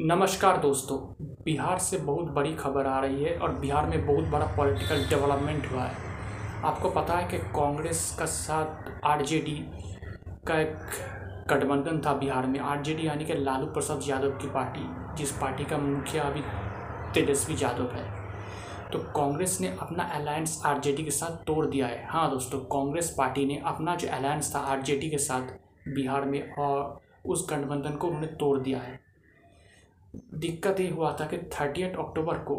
नमस्कार दोस्तों, बिहार से बहुत बड़ी खबर आ रही है और बिहार में बहुत बड़ा पॉलिटिकल डेवलपमेंट हुआ है। आपको पता है कि कांग्रेस का साथ आरजेडी का एक गठबंधन था बिहार में। आरजेडी यानी कि लालू प्रसाद यादव की पार्टी, जिस पार्टी का मुखिया अभी तेजस्वी यादव है। तो कांग्रेस ने अपना अलायंस आरजेडी के साथ तोड़ दिया है। हाँ दोस्तों, कांग्रेस पार्टी ने अपना जो अलायंस था आरजेडी के साथ बिहार में और उस गठबंधन को उन्होंने तोड़ दिया है। दिक्कत ये हुआ था कि थर्टी अक्टूबर को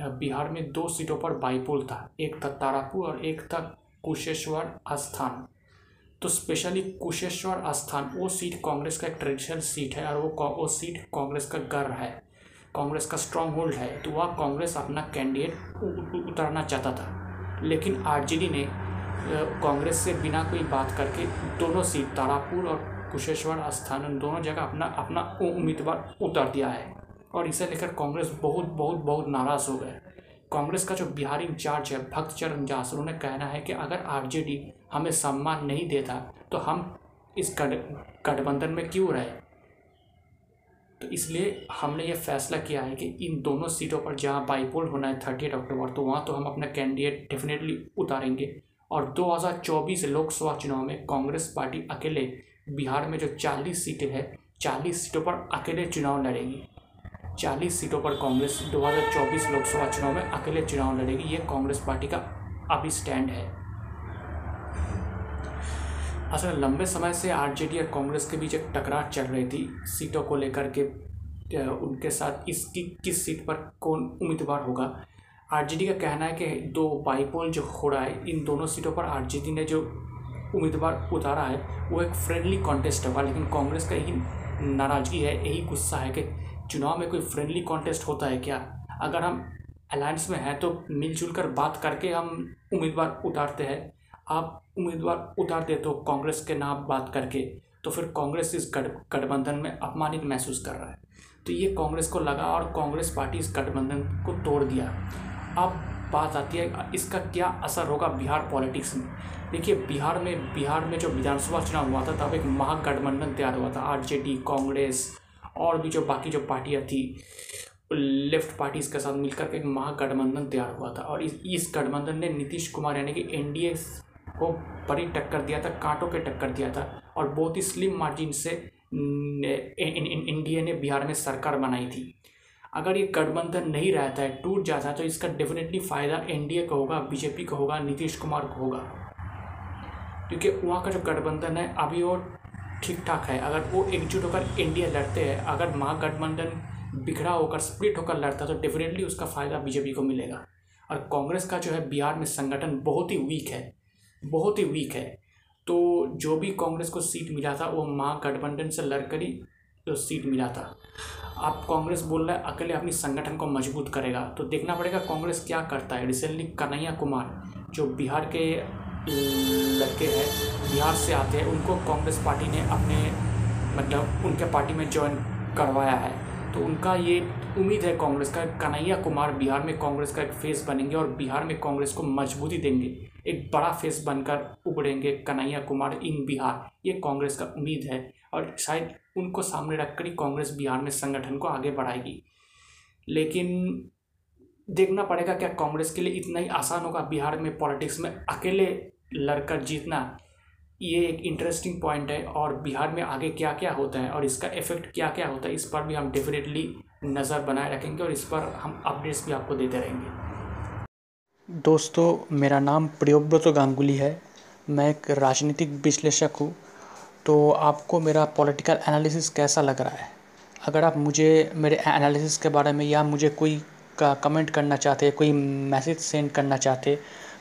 बिहार में दो सीटों पर बाईपोल था। एक था तारापुर और एक था कुशेश्वर स्थान तो स्पेशली कुशेश्वर स्थान वो सीट कांग्रेस का एक ट्रेडिशनल सीट है और वो वो सीट कांग्रेस का गर्व है। कांग्रेस का स्ट्रांग होल्ड है तो वह कांग्रेस अपना कैंडिडेट उतारना चाहता था। लेकिन आरजेडी ने कांग्रेस से बिना कोई बात करके दोनों सीट, तारापुर और कुशेश्वर स्थान दोनों जगह अपना अपना उम्मीदवार उतार दिया है। और इसे लेकर कांग्रेस बहुत बहुत बहुत नाराज़ हो गए। कांग्रेस का जो बिहारी इंचार्ज है, भक्त चरण दास उन्होंने कहना है कि अगर आरजेडी हमें सम्मान नहीं देता तो हम इस गठबंधन में क्यों रहे? तो इसलिए हमने ये फैसला किया है कि इन दोनों सीटों पर जहाँ बाईपोल होना है थर्टी अक्टूबर तो वहाँ तो हम अपना कैंडिडेट डेफिनेटली उतारेंगे। और 2024 लोकसभा चुनाव में कांग्रेस पार्टी अकेले बिहार में जो 40 सीटें हैं 40 सीटों पर अकेले चुनाव लड़ेगी। 40 सीटों पर कांग्रेस 2024 लोकसभा चुनाव में अकेले चुनाव लड़ेगी। ये कांग्रेस पार्टी का अभी स्टैंड है। असल लंबे समय से आरजेडी और कांग्रेस के बीच एक टकरार चल रही थी। सीटों को लेकर के उनके साथ इसकी, किस सीट पर कौन उम्मीदवार होगा? आरजेडी का कहना है कि दो बाईपोल जो हो रहा है, इन दोनों सीटों पर आरजेडी ने जो उम्मीदवार उतारा है, वो एक फ्रेंडली कॉन्टेस्ट होगा लेकिन कांग्रेस का यही नाराज़गी है, यही गुस्सा है कि चुनाव में कोई फ्रेंडली कॉन्टेस्ट होता है क्या? अगर हम अलायंस में हैं तो मिलजुल कर बात करके हम उम्मीदवार उतारते हैं। आप उम्मीदवार उतारते तो कांग्रेस के नाम बात करके तो फिर कांग्रेस इस गठबंधन में अपमानित महसूस कर रहा है। तो ये कांग्रेस को लगा और कांग्रेस पार्टी इस गठबंधन को तोड़ दिया। अब बात आती है, इसका क्या असर होगा बिहार पॉलिटिक्स में? देखिए, बिहार में बिहार में जो विधानसभा चुनाव हुआ था, तब एक महागठबंधन तैयार हुआ था, आरजेडी, कांग्रेस और भी जो बाकी जो पार्टियाँ थी, लेफ़्ट पार्टीज़ के साथ मिलकर एक महागठबंधन तैयार हुआ था। और इस इस गठबंधन ने नीतीश कुमार यानी कि एनडीए को बड़ी टक्कर दिया था, कांटों के टक्कर दिया था और बहुत ही स्लिम मार्जिन से इंडिया ने बिहार में सरकार बनाई थी। अगर ये गठबंधन नहीं रहता है, टूट जाता है तो इसका डेफिनेटली फ़ायदा एनडीए को होगा बीजेपी को होगा, नीतीश कुमार को होगा। क्योंकि वहाँ का जो गठबंधन है, अभी वो ठीक ठाक है। अगर वो एकजुट होकर इंडिया लड़ते हैं, अगर महागठबंधन बिखरा होकर स्प्लिट होकर लड़ता तो डेफिनेटली उसका फ़ायदा बीजेपी को मिलेगा। और कांग्रेस का जो है, बिहार में संगठन बहुत ही वीक है। बहुत ही वीक है। तो जो भी कांग्रेस को सीट मिला था, वो महागठबंधन से लड़कर ही तो सीट मिला था। आप कांग्रेस बोल रहे हैं, अकेले अपनी संगठन को मज़बूत करेगा। तो देखना पड़ेगा कांग्रेस क्या करता है। रिसेंटली कन्हैया कुमार, जो बिहार के लड़के हैं, बिहार से आते हैं, उनको कांग्रेस पार्टी ने अपने मतलब उनके पार्टी में ज्वाइन करवाया है। तो उनका ये उम्मीद है कांग्रेस का, कन्हैया कुमार बिहार में कांग्रेस का एक फेस बनेंगे और बिहार में कांग्रेस को मजबूती देंगे। एक बड़ा फेस बनकर उभरेंगे कन्हैया कुमार इन बिहार, ये कांग्रेस का उम्मीद है। और शायद उनको सामने रखकर ही कांग्रेस बिहार में संगठन को आगे बढ़ाएगी। लेकिन देखना पड़ेगा क्या कांग्रेस के लिए इतना ही आसान होगा? बिहार में पॉलिटिक्स में अकेले लड़कर जीतना ये एक इंटरेस्टिंग पॉइंट है और बिहार में आगे क्या क्या होता है और इसका इफ़ेक्ट क्या क्या होता है, इस पर भी हम डेफिनेटली नज़र बनाए रखेंगे और इस पर हम अपडेट्स भी आपको देते रहेंगे। दोस्तों, मेरा नाम प्रियोव्रत गांगुली है। मैं एक राजनीतिक विश्लेषक हूँ। तो आपको मेरा पॉलिटिकल एनालिसिस कैसा लग रहा है? अगर आप मुझे, मेरे एनालिसिस के बारे में या मुझे कोई का कमेंट करना चाहते कोई मैसेज सेंड करना चाहते